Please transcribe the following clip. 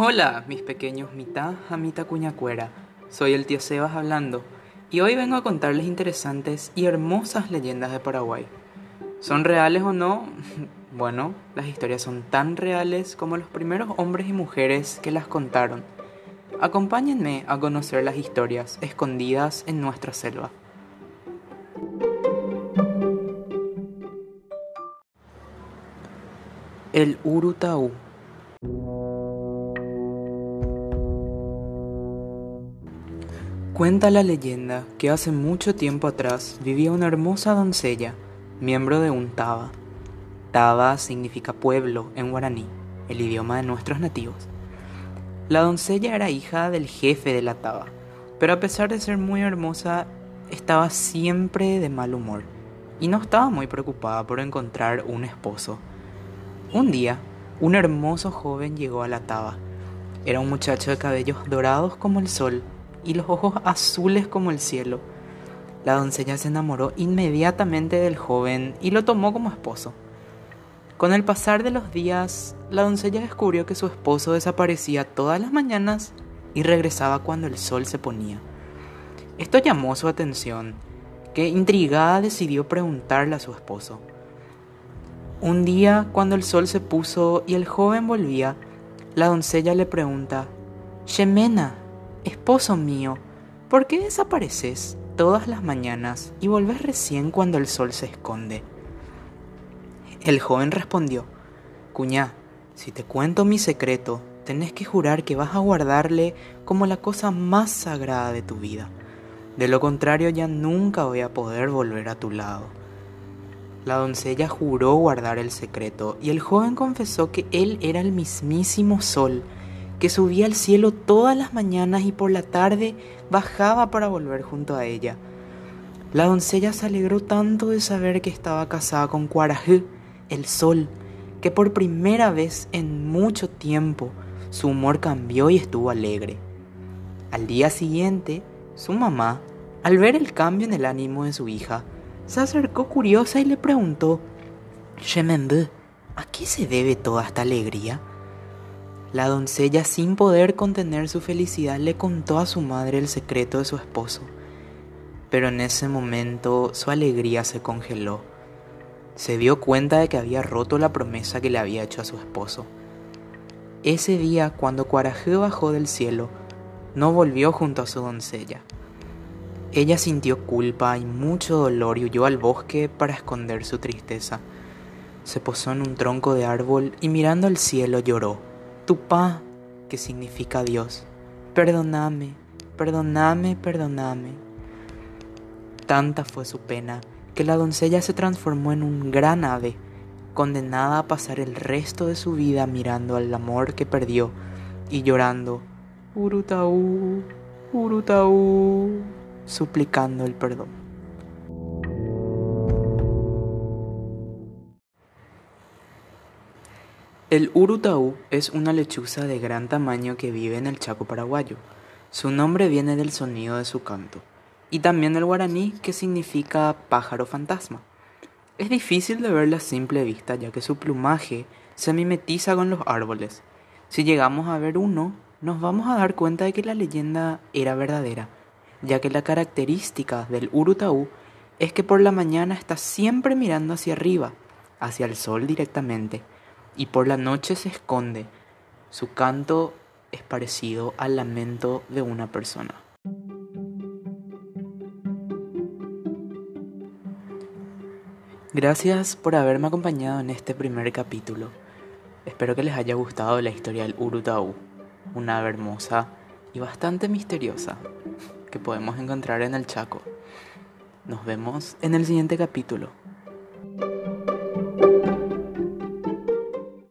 Hola, mis pequeños mitad jamita cuñacuera. Soy el tío Sebas hablando y hoy vengo a contarles interesantes y hermosas leyendas de Paraguay. ¿Son reales o no? Bueno, las historias son tan reales como los primeros hombres y mujeres que las contaron. Acompáñenme a conocer las historias escondidas en nuestra selva. El Urutaú Cuenta la leyenda que hace mucho tiempo atrás vivía una hermosa doncella, miembro de un Taba. Taba significa pueblo en guaraní, el idioma de nuestros nativos. La doncella era hija del jefe de la Taba, pero a pesar de ser muy hermosa, estaba siempre de mal humor y no estaba muy preocupada por encontrar un esposo. Un día, un hermoso joven llegó a la Taba. Era un muchacho de cabellos dorados como el sol y los ojos azules como el cielo. La doncella se enamoró inmediatamente del joven y lo tomó como esposo. Con el pasar de los días, la doncella descubrió que su esposo desaparecía todas las mañanas y regresaba cuando el sol se ponía. Esto llamó su atención, que intrigada decidió preguntarle a su esposo. Un día, cuando el sol se puso y el joven volvía, la doncella le pregunta, Shemena, Esposo mío, ¿por qué desapareces todas las mañanas y volves recién cuando el sol se esconde? El joven respondió, Cuñá, si te cuento mi secreto, tenés que jurar que vas a guardarle como la cosa más sagrada de tu vida. De lo contrario ya nunca voy a poder volver a tu lado. La doncella juró guardar el secreto y el joven confesó que él era el mismísimo sol que subía al cielo todas las mañanas y por la tarde bajaba para volver junto a ella. La doncella se alegró tanto de saber que estaba casada con Cuarajú, el sol, que por primera vez en mucho tiempo su humor cambió y estuvo alegre. Al día siguiente, su mamá, al ver el cambio en el ánimo de su hija, se acercó curiosa y le preguntó, Shemembe, ¿a qué se debe toda esta alegría? La doncella, sin poder contener su felicidad, le contó a su madre el secreto de su esposo. Pero en ese momento su alegría se congeló. Se dio cuenta de que había roto la promesa que le había hecho a su esposo. Ese día, cuando Cuarajé bajó del cielo, no volvió junto a su doncella. Ella sintió culpa y mucho dolor y huyó al bosque para esconder su tristeza. Se posó en un tronco de árbol y mirando al cielo lloró. Tupá, que significa Dios. Perdóname, perdóname, perdóname. Tanta fue su pena que la doncella se transformó en un gran ave, condenada a pasar el resto de su vida mirando al amor que perdió y llorando, Urutaú, Urutaú, suplicando el perdón. El urutaú es una lechuza de gran tamaño que vive en el Chaco paraguayo. Su nombre viene del sonido de su canto y también del guaraní que significa pájaro fantasma. Es difícil de verla a simple vista ya que su plumaje se mimetiza con los árboles. Si llegamos a ver uno, nos vamos a dar cuenta de que la leyenda era verdadera, ya que la característica del urutaú es que por la mañana está siempre mirando hacia arriba, hacia el sol directamente y por la noche se esconde. Su canto es parecido al lamento de una persona. Gracias por haberme acompañado en este primer capítulo. Espero que les haya gustado la historia del Urutaú, una ave hermosa y bastante misteriosa que podemos encontrar en el Chaco. Nos vemos en el siguiente capítulo.